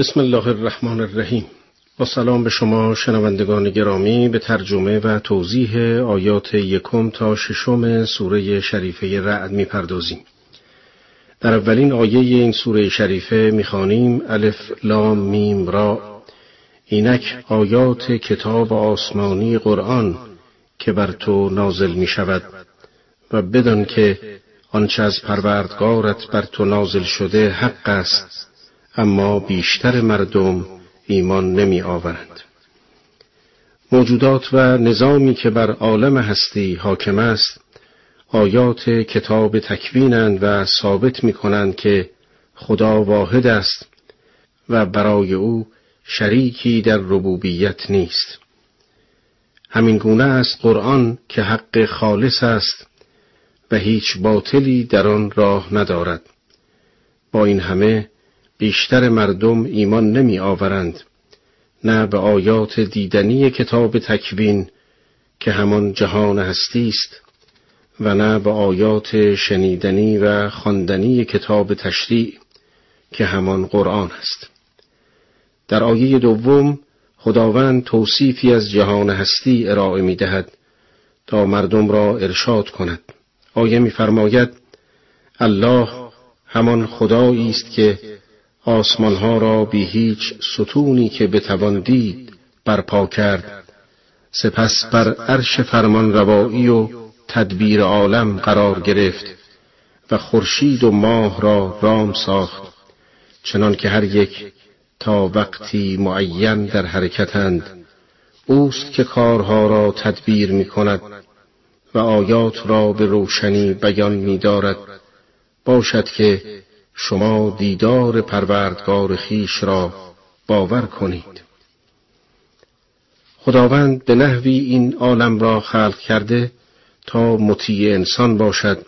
بسم الله الرحمن الرحیم با سلام به شما شنوندگان گرامی به ترجمه و توضیح آیات یکم تا ششم سوره شریفه رعد می‌پردازیم. در اولین آیه این سوره شریفه می‌خوانیم الف لام میم را اینک آیات کتاب آسمانی قرآن که بر تو نازل می شود و بدان که آنچه از پروردگارت بر تو نازل شده حق است اما بیشتر مردم ایمان نمی آورند. موجودات و نظامی که بر عالم هستی حاکم است آیات کتاب تکوینند و ثابت می کنند که خدا واحد است و برای او شریکی در ربوبیت نیست همین گونه است قرآن که حق خالص است و هیچ باطلی در آن راه ندارد با این همه بیشتر مردم ایمان نمی آورند نه به آیات دیدنی کتاب تکوین که همان جهان هستی است و نه به آیات شنیدنی و خواندنی کتاب تشریع که همان قرآن است. در آیه دوم خداوند توصیفی از جهان هستی ارائه می دهد تا مردم را ارشاد کند. آیه میفرماید الله همان خدایی است که آسمانها را بی هیچ ستونی که بتوان دید برپا کرد. سپس بر عرش فرمان روایی و تدبیر عالم قرار گرفت و خورشید و ماه را رام ساخت چنان که هر یک تا وقتی معین در حرکتند. اوست که کارها را تدبیر می کند و آیات را به روشنی بیان می دارد باشد که شما دیدار پروردگار خیش را باور کنید. خداوند به نحوی این عالم را خلق کرده تا مطیع انسان باشد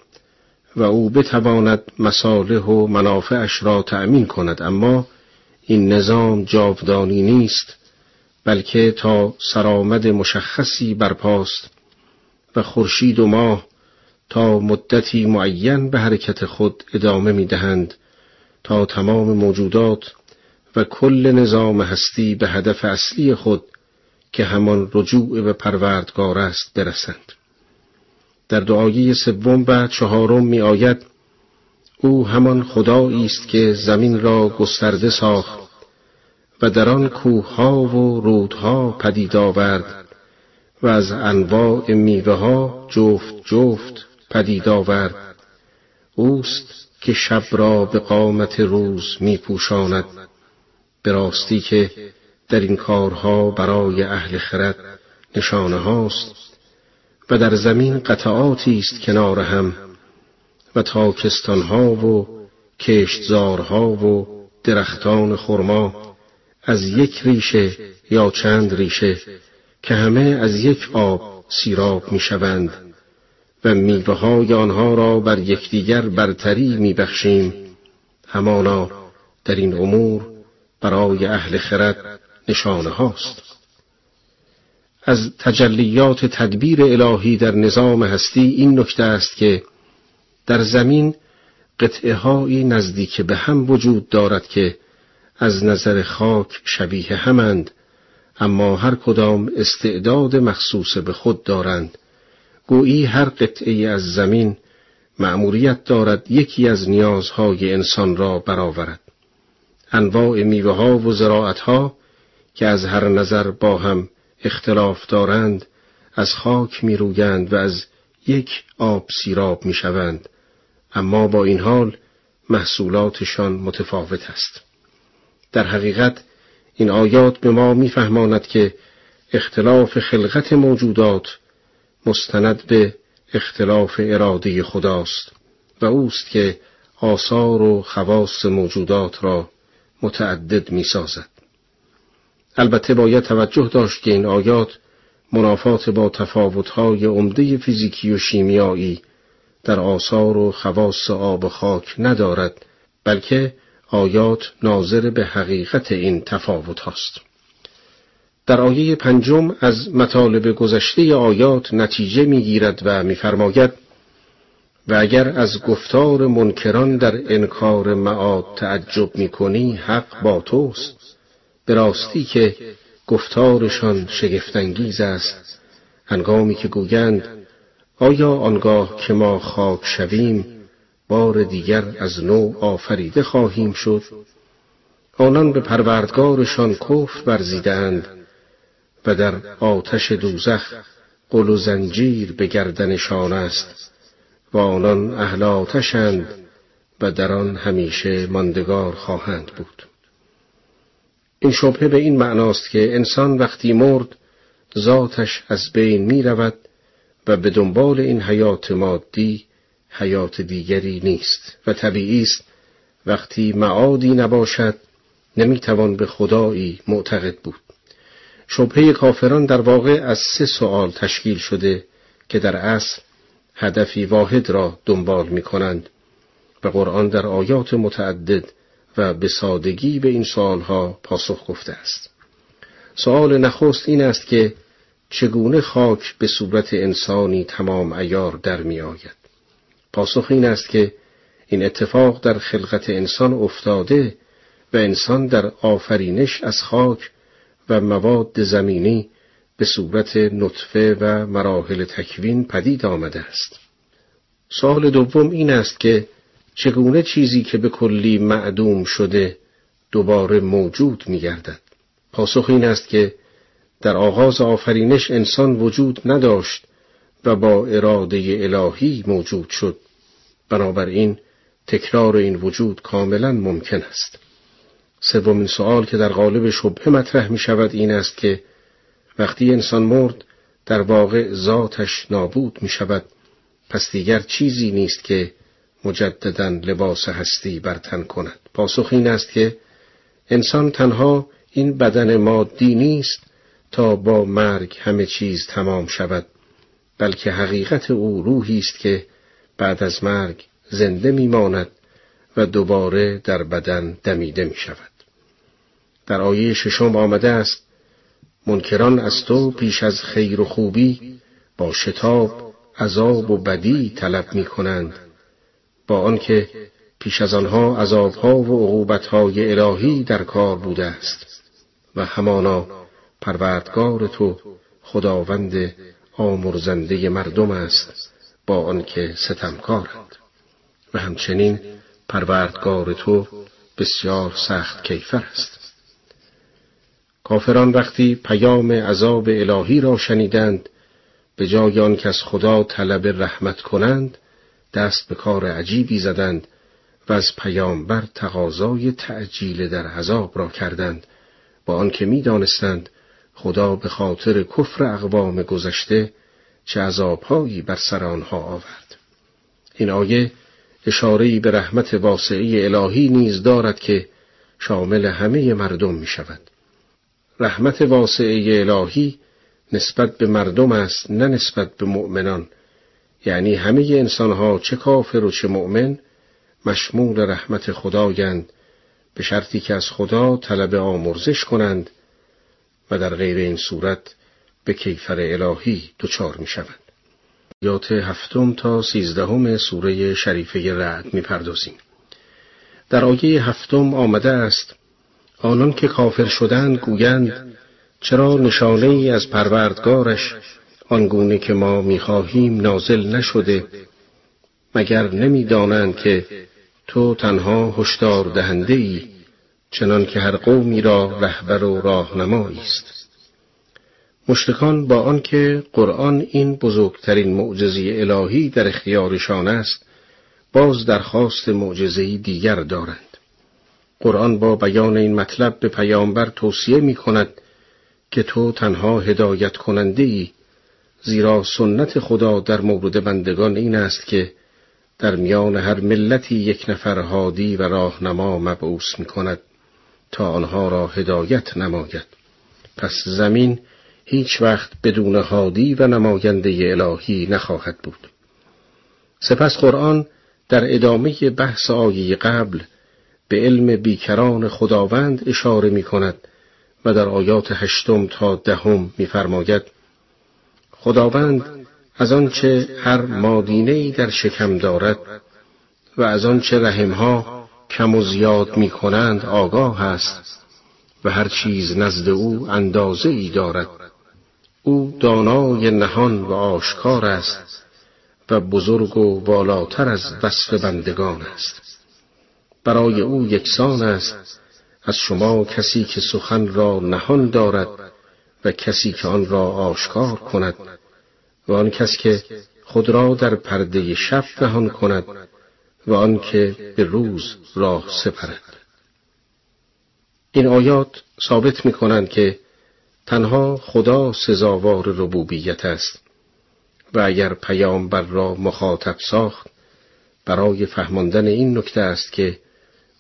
و او بتواند مصالح و منافعش را تأمین کند. اما این نظام جاودانی نیست بلکه تا سرآمد مشخصی برپاست و خورشید و ماه تا مدتی معین به حرکت خود ادامه می دهند تا تمام موجودات و کل نظام هستی به هدف اصلی خود که همان رجوع به پروردگار است برسند. در دعایی سوم و چهارم می آید او همان خدایی است که زمین را گسترده ساخت و در آن کوهها و رودها پدید آورد و از انواع میوه ها جفت جفت پدید آورد. اوست که شب را به قامت روز می پوشاند به راستی که در این کارها برای اهل خرد نشانه هاست و در زمین قطعاتی است کنار هم و تاکستانها و کشتزارها و درختان خرما از یک ریشه یا چند ریشه که همه از یک آب سیراب می‌شوند. و میوه آنها را بر یکدیگر برتری میبخشیم. همانا در این امور برای اهل خرد نشانه هاست. از تجلیات تدبیر الهی در نظام هستی این نکته است که در زمین قطعه هایی نزدیک به هم وجود دارد که از نظر خاک شبیه همند اما هر کدام استعداد مخصوص به خود دارند. گویی هر قطعه از زمین مأموریت دارد یکی از نیازهای انسان را برآورد. انواع میوه ها و زراعت ها که از هر نظر با هم اختلاف دارند از خاک می رویند و از یک آب سیراب می شوند اما با این حال محصولاتشان متفاوت است. در حقیقت این آیات به ما میفهماند که اختلاف خلقت موجودات مستند به اختلاف اراده خداست و اوست که آثار و خواص موجودات را متعدد می سازد. البته باید توجه داشت که این آیات منافات با تفاوتهای عمده فیزیکی و شیمیایی در آثار و خواص آب خاک ندارد بلکه آیات ناظر به حقیقت این تفاوت هاست. در آیه پنجم از مطالب گذشته آیات نتیجه می‌گیرد و میفرماید و اگر از گفتار منکران در انکار معاد تعجب می‌کنی حق با توست. به راستی که گفتارشان شگفتانگیز است. هنگامی که گویند آیا آنگاه که ما خاک شویم بار دیگر از نو آفریده خواهیم شد؟ آنان به پروردگارشان کفر ورزیدند و در آتش دوزخ قل و زنجیر به گردنشان است و آنان اهل آتشند و در آن همیشه ماندگار خواهند بود. این شبهه به این معناست که انسان وقتی مرد ذاتش از بین می رود و به دنبال این حیات مادی حیات دیگری نیست و طبیعی است وقتی معادی نباشد نمی‌توان به خدایی معتقد بود. شبهه کافران در واقع از سه سوال تشکیل شده که در اصل هدفی واحد را دنبال می کنند و قرآن در آیات متعدد و به سادگی به این سوالها پاسخ گفته است. سوال نخست این است که چگونه خاک به صورت انسانی تمام ایار در می آید. پاسخ این است که این اتفاق در خلقت انسان افتاده و انسان در آفرینش از خاک و مواد زمینی به صورت نطفه و مراحل تکوین پدید آمده است. سوال دوم این است که چگونه چیزی که به کلی معدوم شده دوباره موجود می گردد؟ پاسخ این است که در آغاز آفرینش انسان وجود نداشت و با اراده الهی موجود شد بنابراین تکرار این وجود کاملا ممکن است سومین سوال که در قالب شبه مطرح می شود این است که وقتی انسان مرد در واقع ذاتش نابود می شود پس دیگر چیزی نیست که مجددا لباس هستی برتن کند پاسخ این است که انسان تنها این بدن مادی نیست تا با مرگ همه چیز تمام شود بلکه حقیقت او روحی است که بعد از مرگ زنده میماند و دوباره در بدن دمیده می شود. در آیه ششم آمده است منکران از تو پیش از خیر و خوبی با شتاب عذاب و بدی طلب می کنند با آنکه پیش از آنها عذابها و عقوبتهای الهی در کار بوده است. و همانا پروردگار تو خداوند آمرزنده مردم است با آنکه ستمکارند. و همچنین پروردگار تو بسیار سخت کیفر است. کافران وقتی پیام عذاب الهی را شنیدند به جای آن که از خدا طلب رحمت کنند دست به کار عجیبی زدند و از پیامبر تقاضای تعجیل در عذاب را کردند با آنکه می‌دانستند خدا به خاطر کفر اقوام گذشته چه عذابهایی بر سر آنها آورد این آیه اشارهی به رحمت واسعی الهی نیز دارد که شامل همه مردم می شود. رحمت واسعی الهی نسبت به مردم است نه نسبت به مؤمنان یعنی همه انسانها چه کافر و چه مؤمن مشمول رحمت خدایند به شرطی که از خدا طلب آمرزش کنند و در غیر این صورت به کیفر الهی دچار می شوند. یات هفتم تا سیزدهم سوره شریفه رعد می‌پردازیم. در آیه هفتم آمده است آنان که کافر شدند گویند چرا نشانه ای از پروردگارش آنگونه که ما می‌خواهیم نازل نشده مگر نمی‌دانند که تو تنها هشدار دهنده ای چنان که هر قومی را رهبر و راهنمایی است. مشتکان با آنکه قرآن این بزرگترین معجزه الهی در اختیارشان است باز درخواست معجزه دیگر دارند. قرآن با بیان این مطلب به پیامبر توصیه می کند که تو تنها هدایت کننده ای زیرا سنت خدا در مورد بندگان این است که در میان هر ملتی یک نفر هادی و راهنما مبعوث می کند تا آنها را هدایت نماید. پس زمین هیچ وقت بدون هادی و نماینده الهی نخواهد بود. سپس قرآن در ادامه بحث آیه قبل به علم بیکران خداوند اشاره می کند و در آیات هشتم تا دهم میفرماید خداوند از آنچه هر مادینه در شکم دارد و از آنچه رحمها کم و زیاد می کنند آگاه است و هر چیز نزد او اندازه ای دارد. او دانای نهان و آشکار است و بزرگ و بالاتر از وصف بندگان است. برای او یکسان است. از شما کسی که سخن را نهان دارد و کسی که آن را آشکار کند و آن کس که خود را در پرده شب نهان کند و آن که به روز راه سپرد. این آیات ثابت می کنند که تنها خدا سزاوار ربوبیت است و اگر پیامبر را مخاطب ساخت برای فهماندن این نکته است که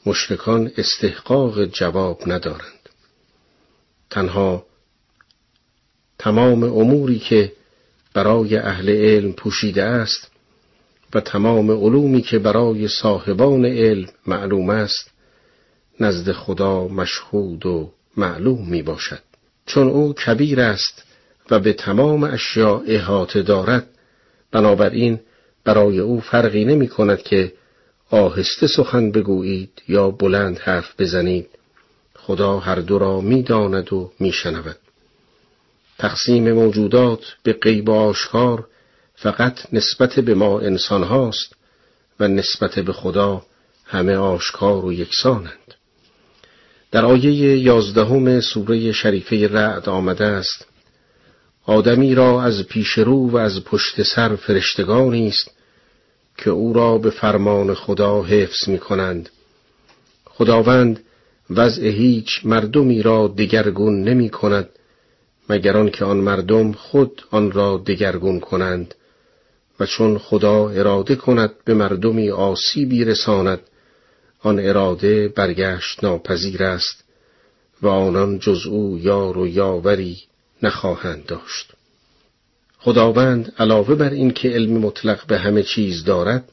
مشرکان استحقاق جواب ندارند. تنها تمام اموری که برای اهل علم پوشیده است و تمام علومی که برای صاحبان علم معلوم است نزد خدا مشهود و معلوم می باشد. چون او کبیر است و به تمام اشیاء احاطه دارد بنابراین برای او فرقی نمی کند که آهسته سخن بگویید یا بلند حرف بزنید خدا هر دو را می داند و می شنود. تقسیم موجودات به غیب آشکار فقط نسبت به ما انسان هاست و نسبت به خدا همه آشکار و یکسانند. در آیه یازدهم سوره شریفه رعد آمده است آدمی را از پیش رو و از پشت سر فرشتگانی است که او را به فرمان خدا حفظ می کنند. خداوند وضع هیچ مردمی را دگرگون نمی کند مگر آنکه آن مردم خود آن را دگرگون کنند و چون خدا اراده کند به مردمی آسیبی رساند آن اراده برگشت ناپذیر است و آنان جز او یار و یاوری نخواهند داشت خداوند علاوه بر این که علم مطلق به همه چیز دارد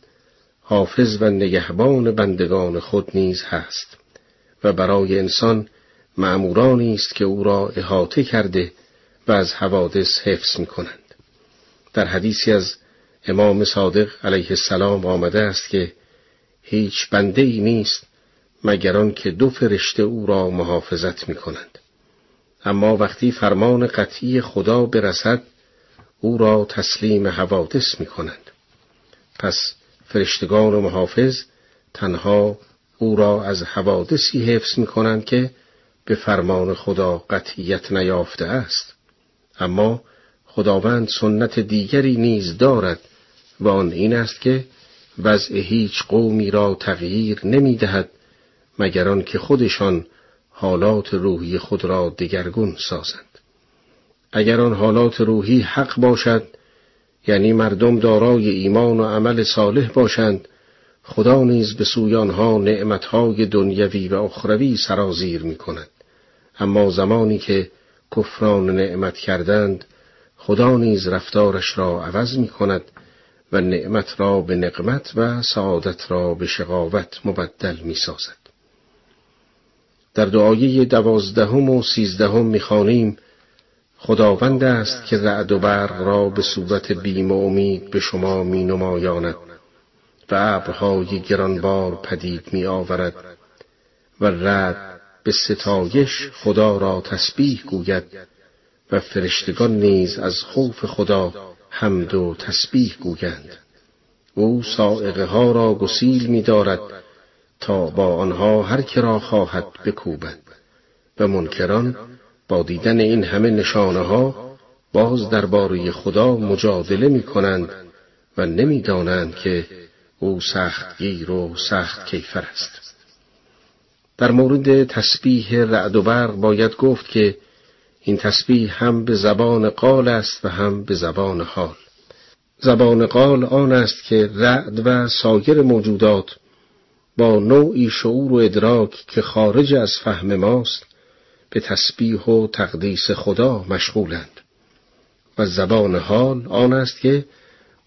حافظ و نگهبان بندگان خود نیز هست و برای انسان معمورانی است که او را احاطه کرده و از حوادث حفظ می کنند. در حدیثی از امام صادق علیه السلام آمده است که هیچ بنده ای نیست مگر که دو فرشته او را محافظت می کنند. اما وقتی فرمان قطعی خدا برسد او را تسلیم حوادث می کنند. پس فرشتگان و محافظ تنها او را از حوادثی حفظ می کنند که به فرمان خدا قطعیت نیافته است. اما خداوند سنت دیگری نیز دارد و آن این است که وضع هیچ قومی را تغییر نمی دهد مگر که خودشان حالات روحی خود را دگرگون سازند. اگر آن حالات روحی حق باشد یعنی مردم دارای ایمان و عمل صالح باشند خدا نیز به سوی آنها نعمتهای دنیوی و اخروی سرازیر می کند اما زمانی که کفران نعمت کردند خدا نیز رفتارش را عوض می کند و نعمت را به نقمت و سعادت را به شقاوت مبدل می سازد. در دعایه دوازدهم و سیزدهم می‌خوانیم خداوند است که رعد و برق را به صورت بیم و امید به شما می نمایاند و ابرهای گرانبار پدید می آورد و رعد به ستایش خدا را تسبیح گوید و فرشتگان نیز از خوف خدا حمد و تسبیح گویند. او سائقه ها را گسیل می دارد تا با آنها هر که را خواهد بکوبد و منکران با دیدن این همه نشانه ها باز درباره خدا مجادله می کنند و نمی‌دانند که او سخت گیر و سخت کیفر است. در مورد تسبیح رعد و برق باید گفت که این تسبیح هم به زبان قال است و هم به زبان حال. زبان قال آن است که رعد و سایر موجودات با نوعی شعور و ادراک که خارج از فهم ماست به تسبیح و تقدیس خدا مشغولند و زبان حال آن است که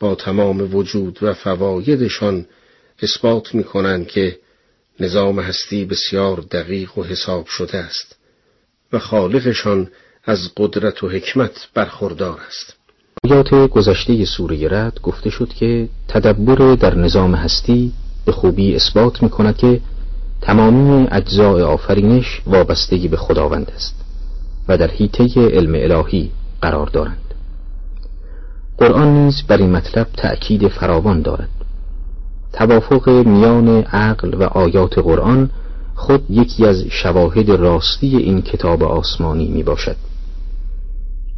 با تمام وجود و فوایدشان اثبات می کنند که نظام هستی بسیار دقیق و حساب شده است و خالقشان از قدرت و حکمت برخوردار است. آیات گذشته سوره رد گفته شد که تدبر در نظام هستی به خوبی اثبات می کند که تمامی اجزاء آفرینش وابستگی به خداوند است و در حیطه علم الهی قرار دارند. قرآن نیز بر این مطلب تأکید فراوان دارد. توافق میان عقل و آیات قرآن خود یکی از شواهد راستی این کتاب آسمانی می باشد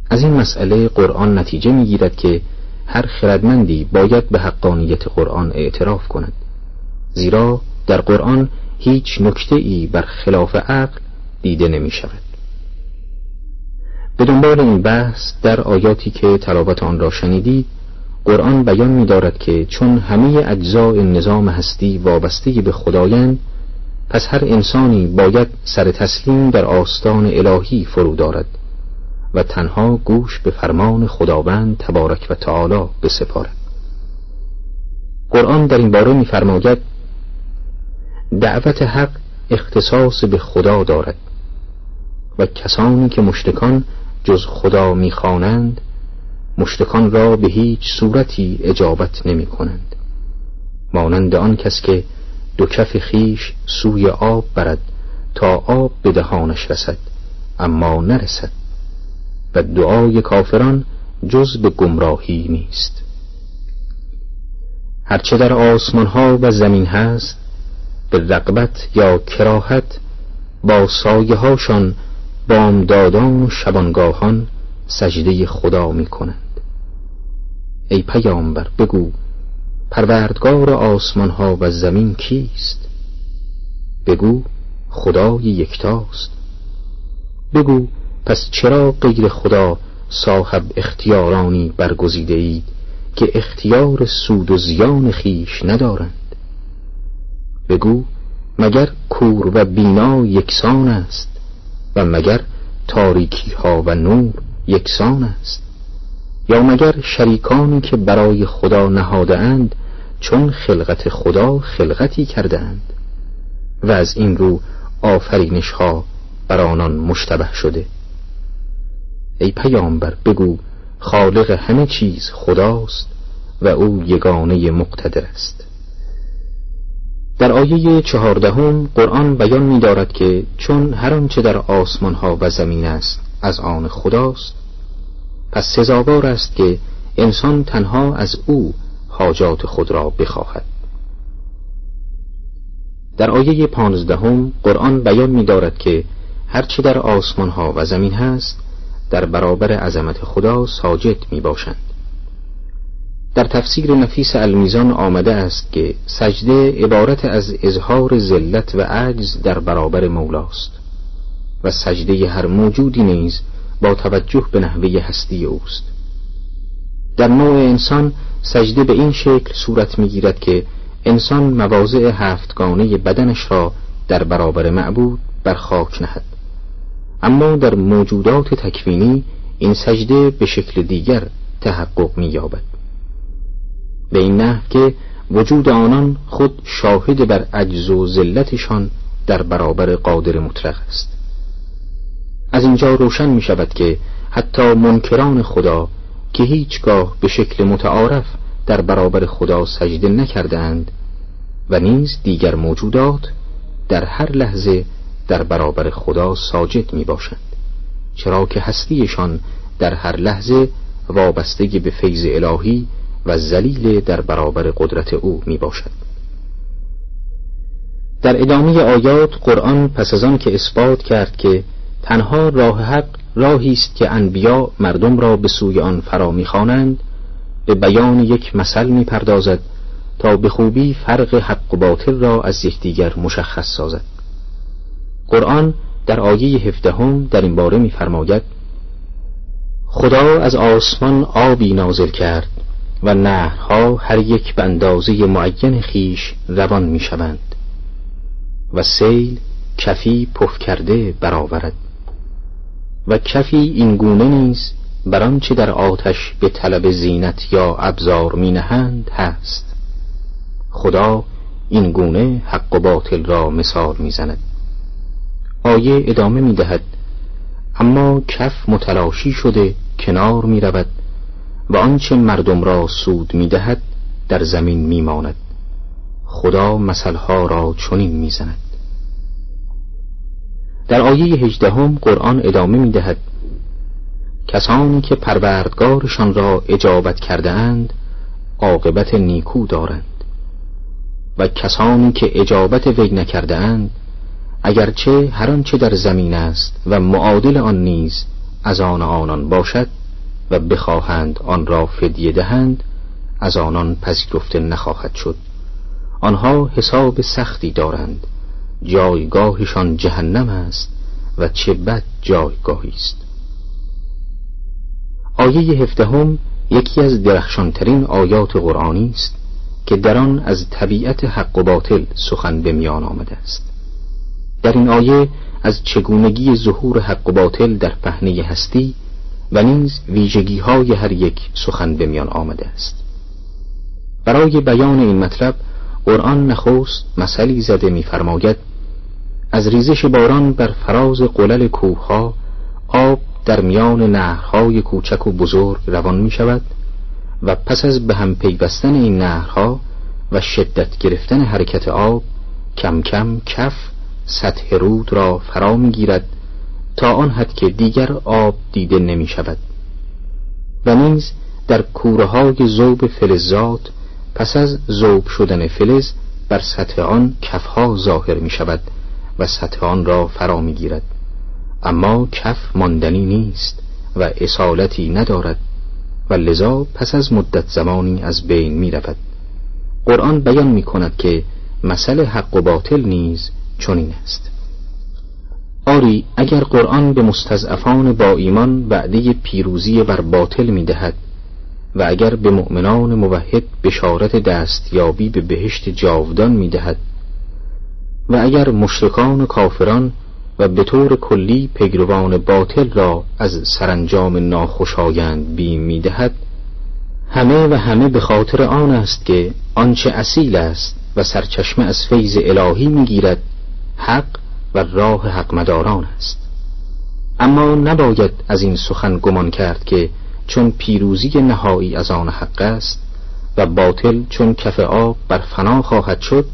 از این مسئله قرآن نتیجه می گیرد که هر خردمندی باید به حقانیت قرآن اعتراف کند زیرا در قرآن هیچ نکته ای بر خلاف عقل دیده نمی شود. به دنبال این بحث در آیاتی که تلاوت آن را شنیدید قرآن بیان می دارد که چون همه اجزاء نظام هستی وابسته به خدایند پس هر انسانی باید سر تسلیم در آستان الهی فرو دارد و تنها گوش به فرمان خداوند تبارک و تعالی بسپارد. قرآن در این باره می‌فرماید دعوت حق اختصاص به خدا دارد. و کسانی که مشتکان جز خدا می‌خوانند مشتکان را به هیچ صورتی اجابت نمی کنند مانند آن کس که دو کف خیش سوی آب برد تا آب به دهانش رسد اما نرسد. و دعای کافران جز به گمراهی نیست. هرچه در آسمان ها و زمین هست به رقبت یا کراهت با سایه هاشان بامدادان و شبانگاهان سجده خدا می کنند ای پیامبر بگو پروردگار آسمان ها و زمین کیست؟ بگو خدای یکتاست. بگو پس چرا غیر خدا صاحب اختیارانی برگزیده اید که اختیار سود و زیان خیش ندارند؟ بگو مگر کور و بینا یکسان است و مگر تاریکی ها و نور یکسان است؟ یا مگر شریکانی که برای خدا نهاده اند چون خلقت خدا خلقتی کرده اند؟ و از این رو آفرینش ها بر آنان مشتبه شده. ای پیامبر بگو خالق همه چیز خداست و او یگانه مقتدر است. در آیه چهاردهم قرآن بیان می دارد که چون هر آنچه در آسمان ها و زمین است از آن خداست پس سزاوار است که انسان تنها از او حاجات خود را بخواهد. در آیه پانزدهم قرآن بیان می دارد که هرچه در آسمان ها و زمین هست در برابر عظمت خدا ساجد می باشند در تفسیر نفیس المیزان آمده است که سجده عبارت از اظهار ذلت و عجز در برابر مولاست و سجده هر موجودی نیز با توجه به نحوه هستی اوست. در نوع انسان سجده به این شکل صورت می‌گیرد که انسان مواضع هفتگانه بدنش را در برابر معبود بر خاک نهد. اما در موجودات تکوینی این سجده به شکل دیگر تحقق می‌یابد. به این نحو که وجود آنان خود شاهد بر عجز و ذلتشان در برابر قادر مطلق است. از اینجا روشن می شود که حتی منکران خدا که هیچگاه به شکل متعارف در برابر خدا سجده نکردند و نیز دیگر موجودات در هر لحظه در برابر خدا ساجد می باشند چرا که هستیشان در هر لحظه وابستگی به فیض الهی و زلیل در برابر قدرت او می باشد در ادامه آیات قرآن پس از آن که اثبات کرد که تنها راه حق راهی است که انبیا مردم را به سوی آن فرا می‌خوانند به بیان یک مثل می‌پردازد تا به خوبی فرق حق و باطل را از یکدیگر مشخص سازد. قرآن در آیه هفدهم در این باره میفرماید خدا از آسمان آبی نازل کرد و نهرها هر یک به اندازه معین خیش روان می‌شوند و سیل کفی پف کرده برآورد. و کفی این گونه نیز بر آنچه در آتش به طلب زینت یا ابزار می نهند هست. خدا این گونه حق و باطل را مثال می‌زند. آیه ادامه می دهد اما کف متلاشی شده کنار می رود و آنچه مردم را سود می دهد در زمین می ماند خدا مثلها را چنین می زند در آیه هجدهم قرآن ادامه می دهد کسانی که پروردگارشان را اجابت کرده اند عاقبت نیکو دارند. و کسانی که اجابت وی نکرده اند اگرچه هر آنچه در زمین است و معادل آن نیز از آن آنان باشد و بخواهند آن را فدیه دهند از آنان پذیرفته نخواهد شد. آنها حساب سختی دارند. جایگاهشان جهنم است و چه بد جایگاهی است. آیه هفدهم یکی از درخشانترین آیات قرآنی است که در آن از طبیعت حق و باطل سخن به میان آمده است. در این آیه از چگونگی ظهور حق و باطل در پهنه هستی و نیز ویژگی های هر یک سخن به میان آمده است. برای بیان این مطلب قرآن نخست مثلی زده می‌فرماید از ریزش باران بر فراز قلل کوهها آب در میان نهرهای کوچک و بزرگ روان می شود و پس از به هم پیوستن این نهرها و شدت گرفتن حرکت آب کم کم کف سطح رود را فرا می گیرد تا آن حد که دیگر آب دیده نمی شود. و نیز در کوره های زوب فلزات پس از زوب شدن فلز بر سطح آن کفها ظاهر می شود و سطح آن را فرا می گیرد. اما کف ماندنی نیست و اصالتی ندارد و لذا پس از مدت زمانی از بین می رود. قرآن بیان می کند که مسئله حق و باطل نیز چنین است. آری اگر قرآن به مستضعفان با ایمان وعده پیروزی بر باطل می دهد و اگر به مؤمنان موحد بشارت دستیابی به بهشت جاودان می دهد و اگر مشرکان کافران و به طور کلی پیروان باطل را از سرانجام ناخوشایند بیم می دهد همه و همه به خاطر آن است که آنچه اصیل است و سرچشمه از فیض الهی می‌گیرد حق و راه حق مداران است. اما نباید از این سخن گمان کرد که چون پیروزی نهایی از آن حق است و باطل چون کف آب بر فنا خواهد شد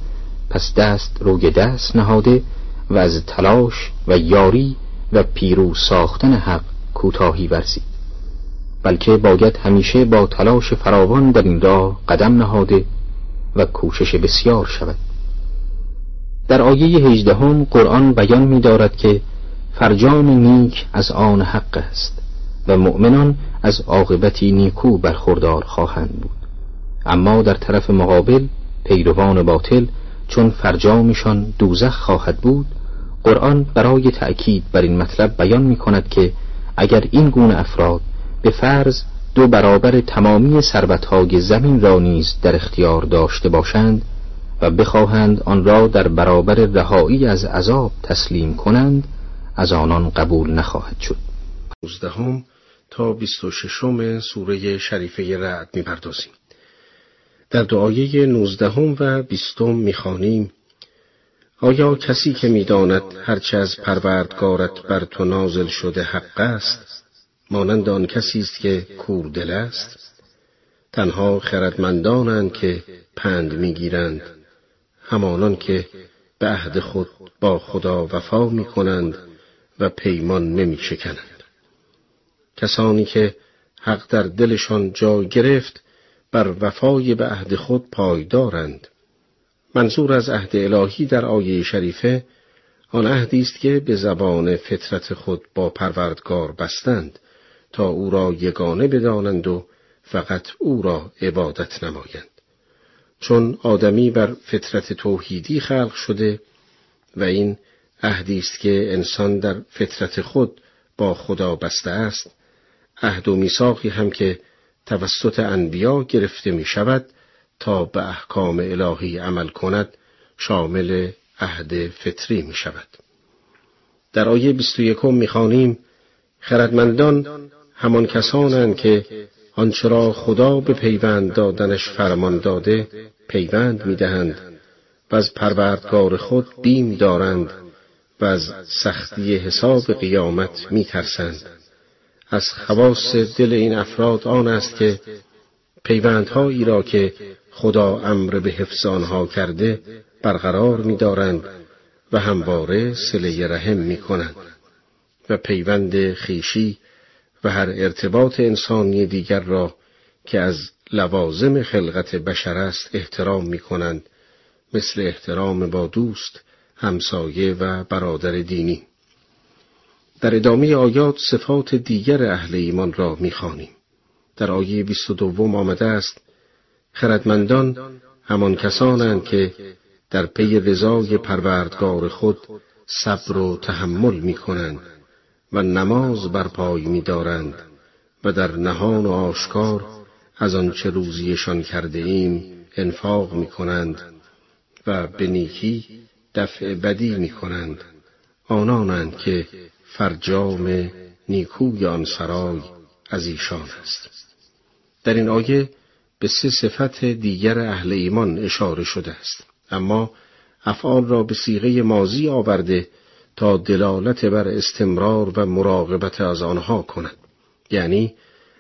پس دست روی دست نهاده و از تلاش و یاری و پیروز ساختن حق کوتاهی ورزید. بلکه باید همیشه با تلاش فراوان در این راه قدم نهاده و کوشش بسیار شود. در آیه هجدهم قرآن بیان می دارد که فرجام نیک از آن حق است و مؤمنان از عاقبتی نیکو برخوردار خواهند بود. اما در طرف مقابل پیروان باطل چون فرجامشان دوزخ خواهد بود قرآن برای تأکید بر این مطلب بیان می کند که اگر این گونه افراد به فرض دو برابر تمامی ثروتهای زمین را نیز در اختیار داشته باشند و بخواهند آن را در برابر رهایی از عذاب تسلیم کنند از آنان قبول نخواهد شد. نوزدهم تا بیست و ششم سوره شریفه رعد می‌پردازیم. در دعایه نوزدهم و بیستم می‌خوانیم آیا کسی که می‌داند هرچه از پروردگارت بر تو نازل شده حق است مانند آن کسی است که کوردل است؟ تنها خردمندانند که پند می‌گیرند. همانان که به عهد خود با خدا وفا می کنند و پیمان نمی شکنند. کسانی که حق در دلشان جا گرفت بر وفای به عهد خود پایدارند منظور از عهد الهی در آیه شریفه آن عهدی است که به زبان فطرت خود با پروردگار بستند تا او را یگانه بدانند و فقط او را عبادت نمایند چون آدمی بر فطرت توحیدی خلق شده و این عهدی است که انسان در فطرت خود با خدا بسته است عهد و میثاقی هم که توسط انبیا گرفته می شود تا به احکام الهی عمل کند شامل عهد فطری می شود. در آیه 21 می خانیم خردمندان همان کسانند که آنچه را خدا به پیوند دادنش فرمان داده پیوند می‌دهند. و از پروردگار خود بیم دارند و از سختی حساب قیامت میترسند. از خواص دل این افراد آن است که پیوندهایی را که خدا امر به حفظ آنها کرده برقرار می‌دارند و همواره سله رحم می کنند و پیوند خیشی و هر ارتباط انسانی دیگر را که از لوازم خلقت بشر است احترام می کنند مثل احترام با دوست، همسایه و برادر دینی. در ادامه آیات صفات دیگر اهل ایمان را می‌خوانیم. در آیه 22 آمده است خردمندان همان کسانند که در پی رضای پروردگار خود صبر و تحمل می کنند و نماز بر پای می دارند و در نهان و آشکار از آنچه روزیشان کرده ایم انفاق می کنند و به نیکی دفع بدی می کنند آنانند که فرجام نیکوی آن سرای از ایشان است. در این آیه به سه صفت دیگر اهل ایمان اشاره شده است. اما افعال را به سیغه مازی آورده تا دلالت بر استمرار و مراقبت از آنها کند. یعنی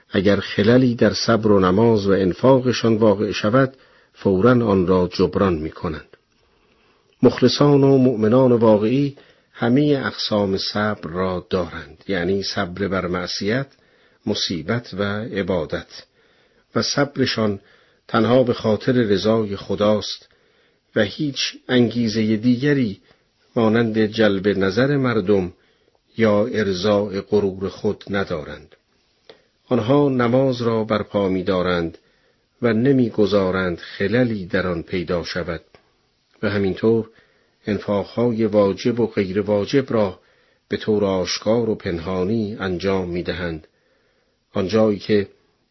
اگر خللی در صبر و نماز و انفاقشان واقع شود فورا آن را جبران می کنند. مخلصان و مؤمنان واقعی همه اقسام صبر را دارند. یعنی صبر بر معصیت، مصیبت و عبادت. و صبرشان تنها به خاطر رضای خداست و هیچ انگیزه دیگری مانند جلب نظر مردم یا ارزاع غرور خود ندارند. آنها نماز را برپا می دارند و نمی‌گذارند خللی در آن پیدا شود و همینطور انفاقهای واجب و غیر واجب را به طور آشکار و پنهانی انجام می دهند. آنجایی که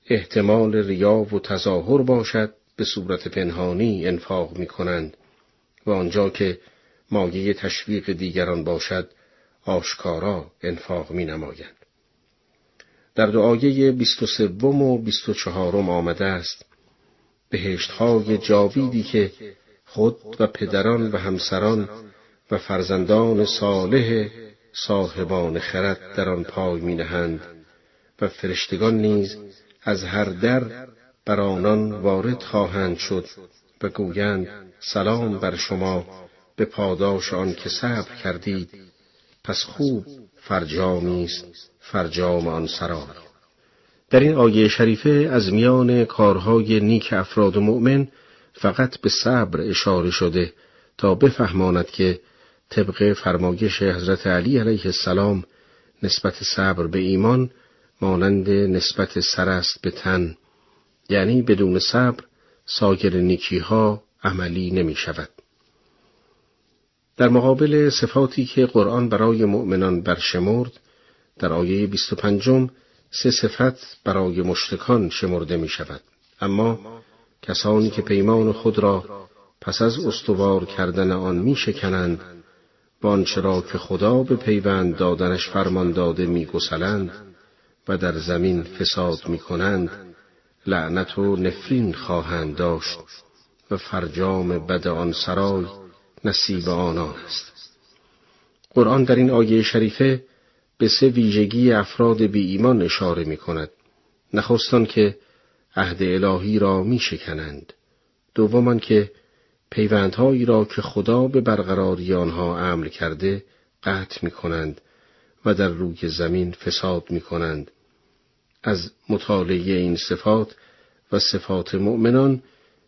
احتمال ریا و تظاهر باشد به صورت پنهانی انفاق می کنند و آنجا که مایه تشویق دیگران باشد آشکارا انفاق می نمایند. در دعایه بیست و سوم و بیست و چهارم آمده است بهشتهای جاویدی که خود و پدران و همسران و فرزندان صالح صاحبان خرد در آن پای می نهند و فرشتگان نیز از هر در بر آنان وارد خواهند شد و گویند سلام بر شما به پاداش آن که صبر کردید پس خوب فرجامی است فرجام آن سرای در این آیه شریفه از میان کارهای نیک افراد مؤمن فقط به صبر اشاره شده تا بفهماند که طبق فرمایش حضرت علی علیه السلام نسبت صبر به ایمان مانند نسبت سر است به تن یعنی بدون صبر ساگر نیکی ها عملی نمی شود. در مقابل صفاتی که قرآن برای مؤمنان برشمرد در آیه 25 سه صفت برای مشتکان شمرده می شود. اما کسانی که پیمان خود را پس از استوار کردن آن می شکنند و آنچه که خدا به پیوند دادنش فرمان داده می گسلند و در زمین فساد می کنند لعنت و نفرین خواهند داشت و فرجام بد آن سرای نصیب آنان است. قرآن در این آیه شریفه به سه ویژگی افراد بی ایمان اشاره می کند. نخستان که عهد الهی را می شکنند. دومان که پیوندهایی را که خدا به برقراری آنها عمل کرده قطع می کنند و در روی زمین فساد می کنند. از مطالعه این صفات و صفات مؤمنان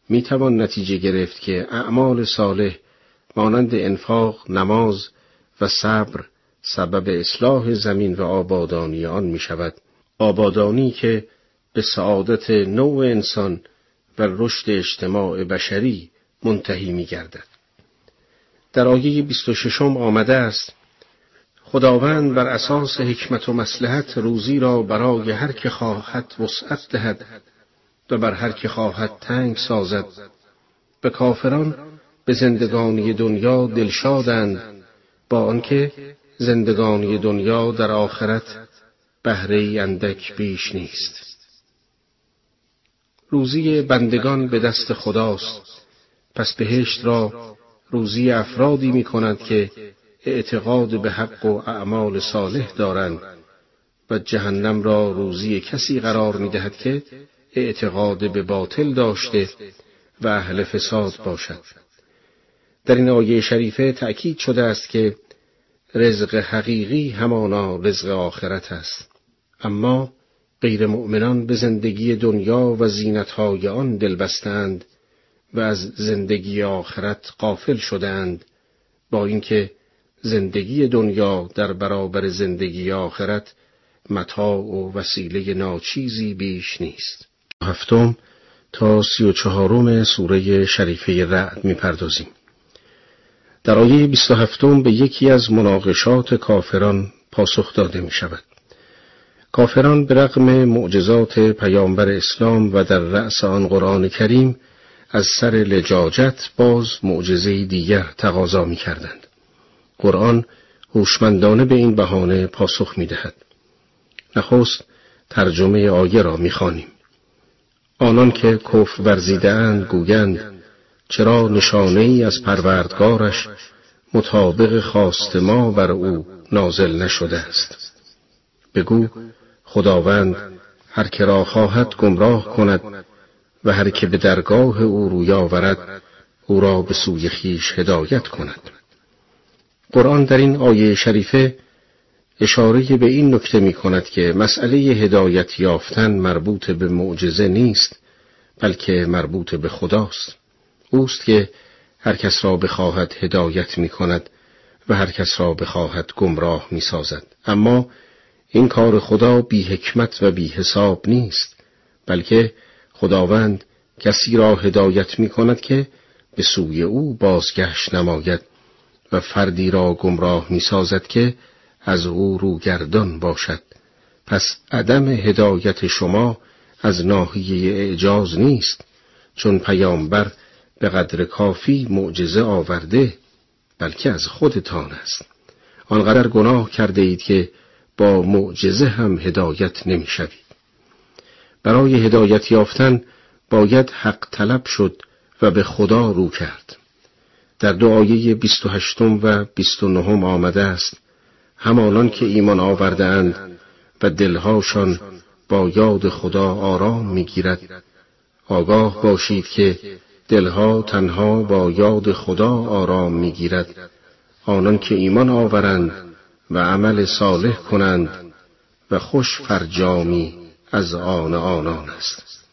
می توان نتیجه گرفت که اعمال صالح مانند انفاق، نماز و صبر سبب اصلاح زمین و آبادانی آن می شود. آبادانی که به سعادت نوع انسان و رشد اجتماع بشری منتهی می گردد. در آیه 26 آمده است خداوند بر اساس حکمت و مسلحت روزی را برای هر که خواهد وسعت دهد و بر هر که خواهد تنگ سازد به کافران به زندگانی دنیا دلشادند با آنکه زندگانی دنیا در آخرت بهره اندک بیش نیست. روزی بندگان به دست خداست پس بهشت را روزی افرادی می کند که اعتقاد به حق و اعمال صالح دارند و جهنم را روزی کسی قرار می دهد که اعتقاد به باطل داشته و اهل فساد باشد. در این آیه شریفه تأکید شده است که رزق حقیقی همانا رزق آخرت است. اما غیر مؤمنان به زندگی دنیا و زینتهای آن دل بستند و از زندگی آخرت قافل شدند با اینکه زندگی دنیا در برابر زندگی آخرت متاع و وسیله ناچیزی بیش نیست. هفتم تا سی و چهارم سوره شریفه رعد می‌پردازیم. در آیه بیست و هفتم به یکی از مناقشات کافران پاسخ داده می شود. کافران به رغم معجزات پیامبر اسلام و در رأس آن قرآن کریم از سر لجاجت باز معجزه دیگر تقاضا می کردند. قرآن هوشمندانه به این بهانه پاسخ می دهد. نخست ترجمه آیه را می خانیم. آنان که کف ورزیدهاند گویند چرا نشانه ای از پروردگارش مطابق خواست ما بر او نازل نشده است؟ بگو خداوند هر که را خواهد گمراه کند و هر که به درگاه او روی آورد او را به سوی خیش هدایت کند. قرآن در این آیه شریفه اشاره به این نکته می کند که مسئله هدایت یافتن مربوط به معجزه نیست بلکه مربوط به خداست. اوست که هر کس را بخواهد هدایت می کند و هر کس را بخواهد گمراه می سازد. اما این کار خدا بی حکمت و بی حساب نیست بلکه خداوند کسی را هدایت می کند که به سوی او بازگشت نماید و فردی را گمراه می سازد که از او روگردان باشد پس عدم هدایت شما از ناحیه اعجاز نیست چون پیامبر به قدر کافی معجزه آورده بلکه از خودتان است آنقدر گناه کرده اید که با معجزه هم هدایت نمی شوید. برای هدایت یافتن باید حق طلب شد و به خدا رو کرد در دعایه بیست و هشتم و بیست و نهم آمده است همانان که ایمان آورده اند و دلهاشان با یاد خدا آرام می‌گیرد آگاه باشید که دلها تنها با یاد خدا آرام می‌گیرد. آنان که ایمان آورند و عمل صالح کنند و خوش فرجامی از آن آنان است.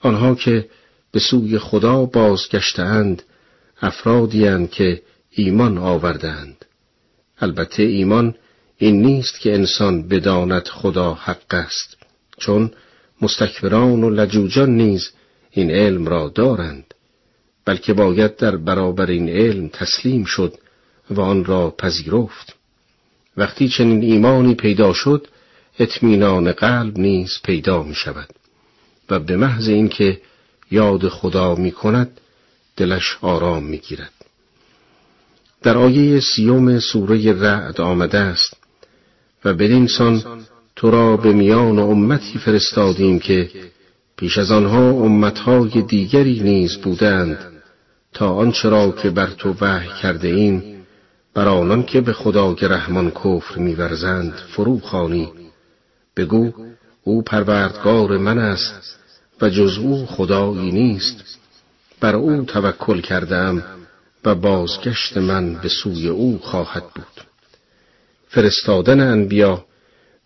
آنها که به سوی خدا بازگشتهاند افرادی که ایمان آوردند البته ایمان این نیست که انسان بداند خدا حق است چون مستکبران و لجوجان نیز این علم را دارند بلکه باید در برابر این علم تسلیم شد و آن را پذیرفت وقتی چنین ایمانی پیدا شد اطمینان قلب نیز پیدا می شود و به محض اینکه یاد خدا می کند دلش آرام می گیرد. در آیه سیوم سوره رعد آمده است و بدین سان تو را به میان امتی فرستادیم که پیش از آنها امتهای دیگری نیز بودند تا آنچه را که بر تو وحی کرده ایم بر آنان که به خدای رحمان کفر میورزند فرو خانی بگو او پروردگار من است و جز او خدایی نیست. بر او توکل کردم و بازگشت من به سوی او خواهد بود. فرستادن انبیا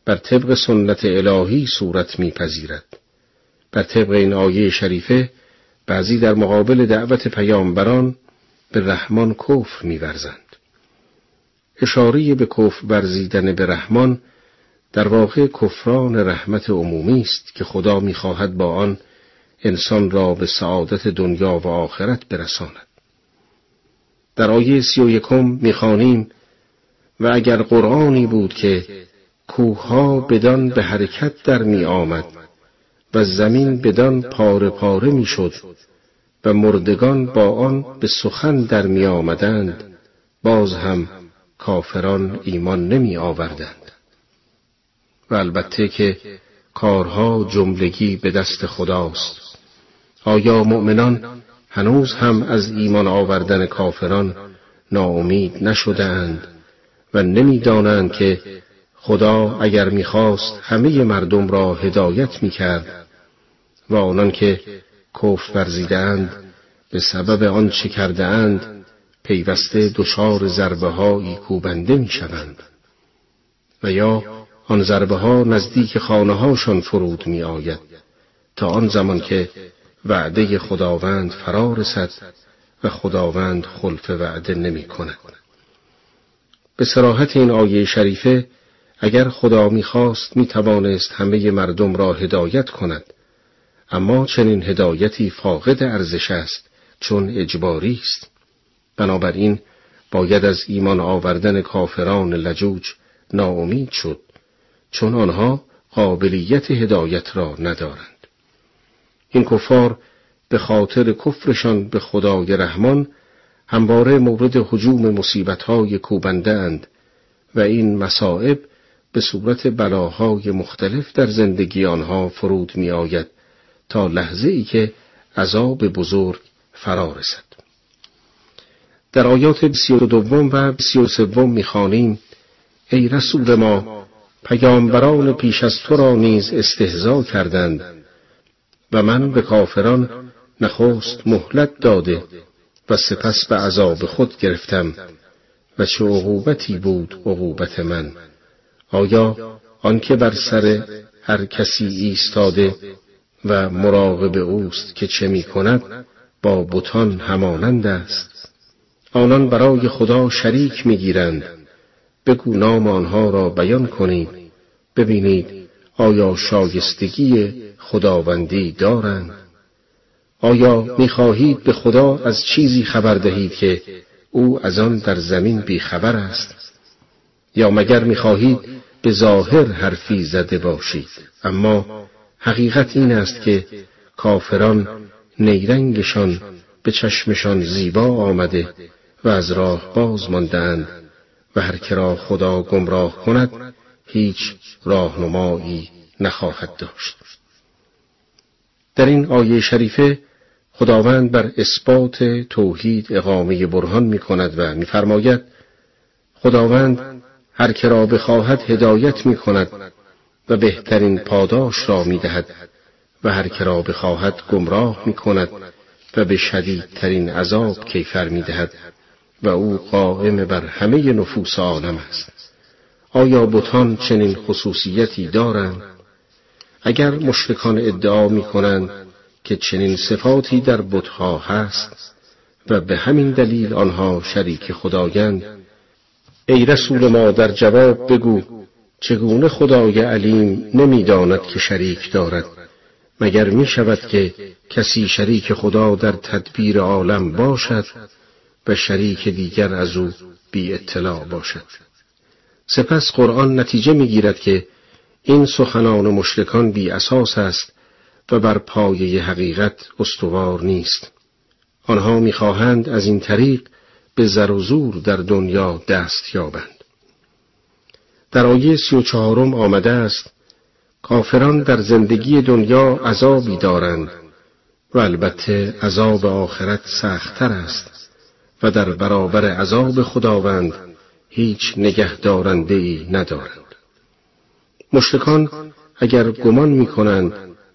بر طبق سنت الهی صورت میپذیرد. بر طبق این آیه شریفه بعضی در مقابل دعوت پیامبران به رحمان کفر میورزند. اشاره به کفر ورزیدن به رحمان در واقع کفران رحمت عمومی است که خدا می‌خواهد با آن انسان را به سعادت دنیا و آخرت برساند. در آیه سی و یکم می‌خوانیم و اگر قرآنی بود که کوهها بدان به حرکت در می آمد و زمین بدان پاره پاره می شد و مردگان با آن به سخن در می آمدند باز هم کافران ایمان نمی آوردند و البته که کارها جملگی به دست خداست. آیا مؤمنان هنوز هم از ایمان آوردن کافران ناامید نشدهاند و نمی‌دانند که خدا اگر می‌خواست همه مردم را هدایت می‌کرد؟ و آنان که کف ورزیدند به سبب آنچه کرده اند پیوسته دچار ضربه هایی کوبنده می شوند و یا آن ضربه ها نزدیک خانه هاشان فرود می آید تا آن زمان که وعده خداوند فرا رسد و خداوند خلف وعده نمی کند. به سراحت این آیه شریفه اگر خدا می‌خواست می توانست همه مردم را هدایت کند اما چنین هدایتی فاقد ارزش است چون اجباری است. بنابراین باید از ایمان آوردن کافران لجوج ناامید شد چون آنها قابلیت هدایت را ندارند. این کفار به خاطر کفرشان به خدای رحمان همواره مورد حجوم مصیبتهای کوبنده اند و این مصائب به صورت بلاهای مختلف در زندگی آنها فرود می آید تا لحظه ای که عذاب بزرگ فرا رسد. در آیات بسی و دوم و بسی و سوم می‌خوانیم ای رسول ما پیامبران پیش از تو را نیز استهزا کردند و من به کافران نخست مهلت داده و سپس به عذاب خود گرفتم و چه عقوبتی بود عقوبت من آیا آنکه بر سر هر کسی ایستاده و مراقب اوست که چه می کند با بتان همانند است. آنان برای خدا شریک می‌گیرند بگو نام آنها را بیان کنید. ببینید آیا شایستگی خداوندی دارند. آیا می‌خواهید به خدا از چیزی خبر دهید که او از آن در زمین بیخبر است؟ یا مگر می‌خواهید به ظاهر حرفی زده باشید؟ اما حقیقت این است که کافران نیرنگشان به چشمشان زیبا آمده و از راه باز ماندند و هر که را خدا گمراه کند هیچ راهنمایی نخواهد داشت. در این آیه شریفه خداوند بر اثبات توحید اقامه برهان می کند و میفرماید خداوند هر که را بخواهد هدایت می کند و بهترین پاداش را می دهد و هر که را بخواهد گمراه می کند و به شدیدترین عذاب کیفر می دهد و او قائم بر همه نفوس عالم است. آیا بتان چنین خصوصیتی دارند؟ اگر مشرکان ادعا می کنند که چنین صفاتی در بتها هست و به همین دلیل آنها شریک خدایند ای رسول ما در جواب بگو چگونه خدای علیم نمی‌داند که شریک دارد؟ مگر می شود که کسی شریک خدا در تدبیر عالم باشد و شریک دیگر از او بی اطلاع باشد؟ سپس قرآن نتیجه می گیرد که این سخنان مشرکان بی اساس است و بر پایه حقیقت استوار نیست. آنها می‌خواهند از این طریق به زر و زور در دنیا دست یابند. در آیه سی و چهارم آمده است کافران در زندگی دنیا عذابی دارند و البته عذاب آخرت سختتر است و در برابر عذاب خداوند هیچ نگهدارنده ای ندارند. مشرکان اگر گمان می کنند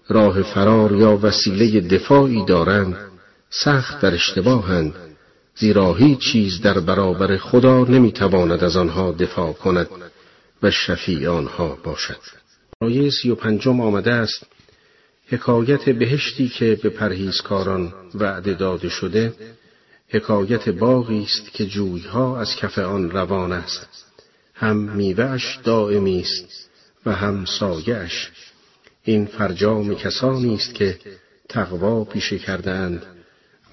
راه فرار یا وسیله دفاعی دارند سخت در اشتباهند زیرا هیچ چیز در برابر خدا نمی‌تواند از آنها دفاع کند. و شفیع آنها باشد. آیه سی و پنجم آمده است حکایت بهشتی که به پرهیزکاران وعده داده شده حکایت باغی است که جویها از کف آن روان است. هم میوهش دائمی است و هم سایش این فرجام کسانی است که تقوا پیشه کردند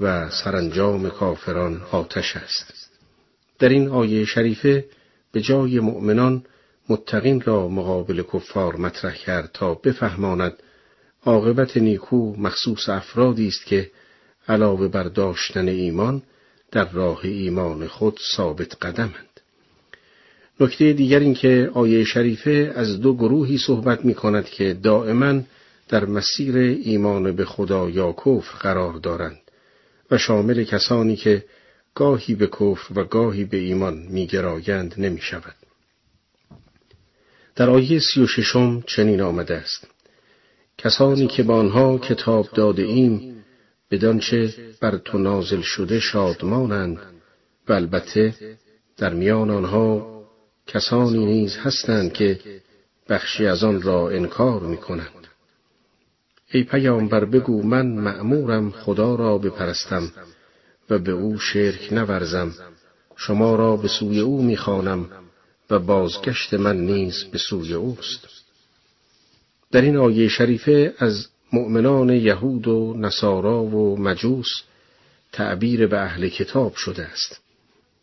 و سرانجام کافران آتش است. در این آیه شریفه به جای مؤمنان متقین را مقابل کفار مطرح کرد تا بفهماند عاقبت نیکو مخصوص افرادی است که علاوه بر داشتن ایمان در راه ایمان خود ثابت قدمند نکته دیگر این که آیه شریفه از دو گروهی صحبت می کند که دائما در مسیر ایمان به خدا یا کفر قرار دارند و شامل کسانی که گاهی به کفر و گاهی به ایمان میگرایند نمی شود. در آیه سی و ششم چنین آمده است کسانی که با آنها کتاب داده ایم بدانچه بر تو نازل شده شادمانند و البته در میان آنها کسانی نیز هستند که بخشی از آن را انکار می کنند. ای پیامبر بگو من مأمورم خدا را بپرستم و به او شرک نورزم شما را به سوی او می‌خوانم و بازگشت من نیز به سوی اوست. در این آیه شریفه از مؤمنان یهود و نصارا و مجوس تعبیر به اهل کتاب شده است.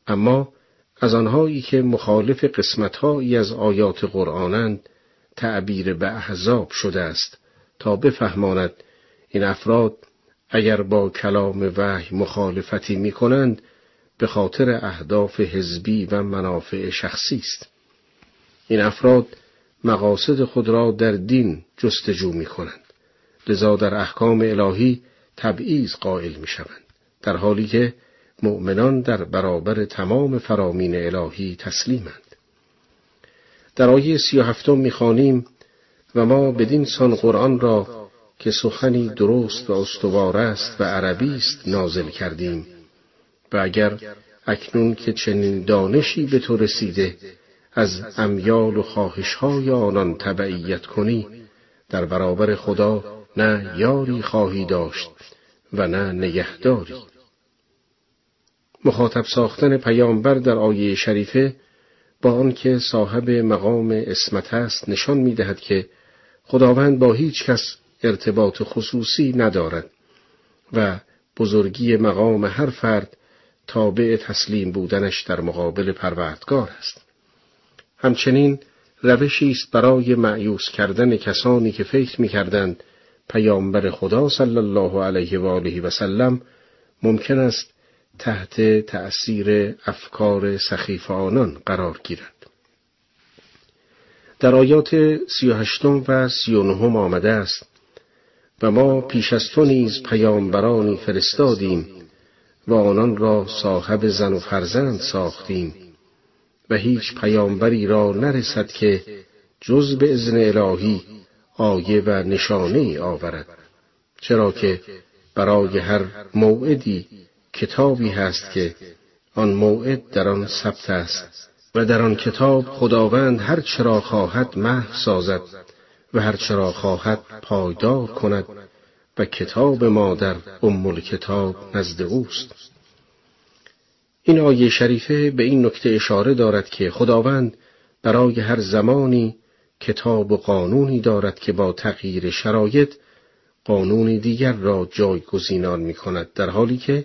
اما از آنهایی که مخالف قسمتهایی از آیات قرآنند تعبیر به احزاب شده است تا بفهماند این افراد اگر با کلام وحی مخالفتی می کنند به خاطر اهداف حزبی و منافع شخصی است. این افراد مقاصد خود را در دین جستجو می کنند. لذا در احکام الهی تبعیض قائل می شوند. در حالی که مؤمنان در برابر تمام فرامین الهی تسلیمند. در آیه سی و هفتم می‌خوانیم و ما بدین سان قرآن را که سخنی درست و استوار است و عربی است نازل کردیم و اگر اکنون که چنین دانشی به تو رسیده از امیال و خواهشهای آنان تبعیت کنی در برابر خدا نه یاری خواهی داشت و نه نگهداری. مخاطب ساختن پیامبر در آیه شریفه با آنکه صاحب مقام اسمت است نشان می دهد که خداوند با هیچ کس ارتباط خصوصی ندارد و بزرگی مقام هر فرد تابع تسلیم بودنش در مقابل پروردگار است. همچنین روشی است برای معیوس کردن کسانی که فکر می‌کردند پیامبر خدا صلی الله علیه و آله و سلم ممکن است تحت تأثیر افکار سخیف آنان قرار گیرد. در آیات سی و هشتم و سی و نهم آمده است و ما پیش از تو نیز پیامبرانی فرستادیم و آنان را صاحب زن و فرزند ساختیم و هیچ پیامبری را نرسد که جز به ازن الهی آیه و نشانه آورد چرا که برای هر موعدی کتابی هست که آن موعد در آن ثبت است و در آن کتاب خداوند هر چرا خواهد محو سازد و هر چرا خواهد پایدار کند. و کتاب ما در ام کتاب نزد اوست این آیه شریفه به این نکته اشاره دارد که خداوند برای هر زمانی کتاب و قانونی دارد که با تغییر شرایط قانونی دیگر را جایگزینان می کند در حالی که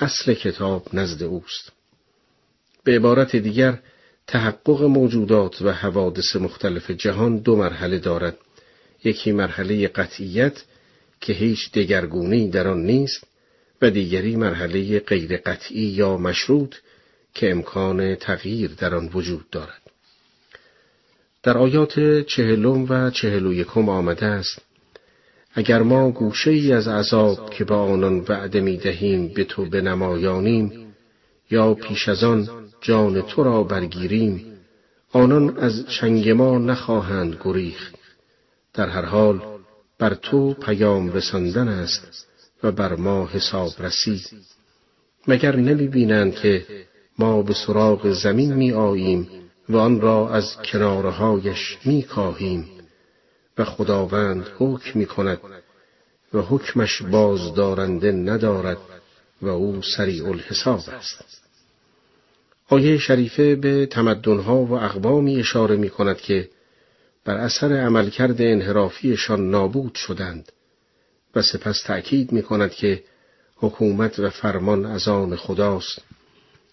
اصل کتاب نزد اوست. به عبارت دیگر تحقق موجودات و حوادث مختلف جهان دو مرحله دارد. یکی مرحله قطعیت که هیچ دگرگونی در آن نیست و دیگری مرحله غیر قطعی یا مشروط که امکان تغییر در آن وجود دارد. در آیات چهلم و چهل و یکم آمده است اگر ما گوشه ای از عذاب که با آنان وعده می دهیم به تو بنمایانیم یا پیش از آن جان تو را برگیریم آنان از چنگ ما نخواهند گریخت در هر حال بر تو پیام رساندن است و بر ما حساب رسید مگر نمی بینند که ما به سراغ زمین می آییم و آن را از کنارهایش می کاهیم و خداوند حکم می کند و حکمش بازدارنده ندارد و او سریع الحساب است. آیه شریفه به تمدنها و اقوامی اشاره می کند که بر اثر عملکرد انحرافیشان نابود شدند و سپس تأکید می کند که حکومت و فرمان از آن خداست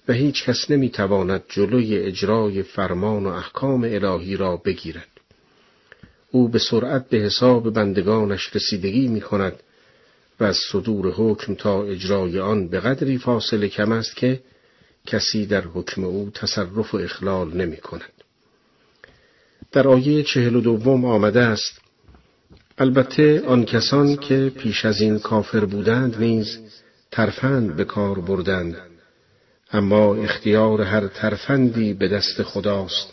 و هیچ کس نمی تواند جلوی اجرای فرمان و احکام الهی را بگیرد. او به سرعت به حساب بندگانش رسیدگی می کند و از صدور حکم تا اجرای آن به قدری فاصله کم است که کسی در حکم او تصرف و اخلال نمی کند. در آیه چهل و دوم آمده است. البته آن کسان که پیش از این کافر بودند نیز ترفند به کار بردند. اما اختیار هر ترفندی به دست خداست.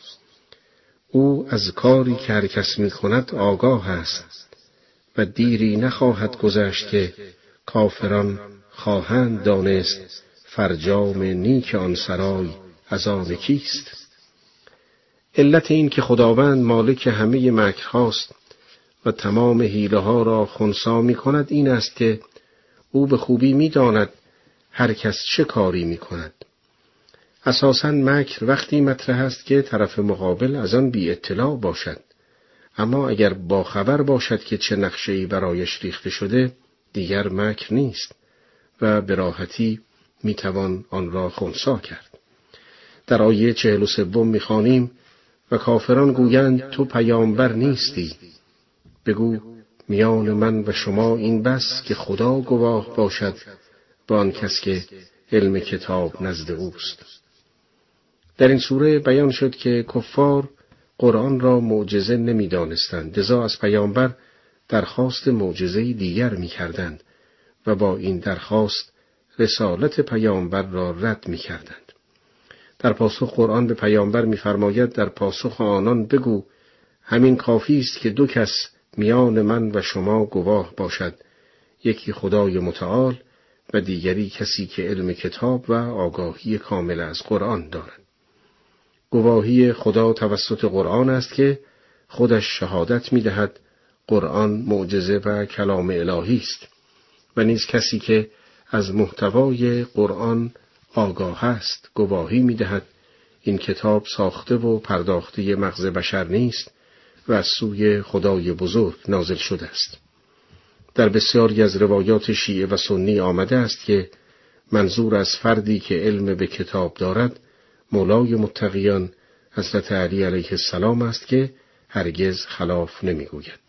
او از کاری که هر کس می کند آگاه است و دیری نخواهد گذشت که کافران خواهند دانست فرجام نیک آن سرای از آن کیست. علت این که خداوند مالک همه مکرهاست و تمام حیله ها را خونسا می کند این است که او به خوبی می داند هر کس چه کاری می کند. اساسا مکر وقتی مطرح است که طرف مقابل از آن بی اطلاع باشد. اما اگر با خبر باشد که چه نقشه‌ای برایش ریخته شده دیگر مکر نیست و به راحتی می‌توان آن را خونسا کرد. در آیه چهل و سوم می‌خوانیم و کافران گویند تو پیامبر نیستی. بگو میان من و شما این بس که خدا گواه باشد با آن کس که علم کتاب نزد اوست. در این سوره بیان شد که کفار قرآن را معجزه نمی‌دانستند. لذا از پیامبر درخواست معجزه دیگر می‌کردند و با این درخواست رسالت پیامبر را رد می‌کردند. در پاسخ قرآن به پیامبر میفرماید در پاسخ آنان بگو همین کافی است که دو کس میان من و شما گواه باشد یکی خدای متعال و دیگری کسی که علم کتاب و آگاهی کامل از قرآن دارد. گواهی خدا توسط قرآن است که خودش شهادت می دهد قرآن معجزه و کلام الهی است و نیز کسی که از محتوای قرآن آگاه است گواهی می دهد این کتاب ساخته و پرداخته مغز بشر نیست و از سوی خدای بزرگ نازل شده است. در بسیاری از روایات شیعه و سنی آمده است که منظور از فردی که علم به کتاب دارد مولای متقیان حضرت علی علیه السلام است که هرگز خلاف نمی‌گوید.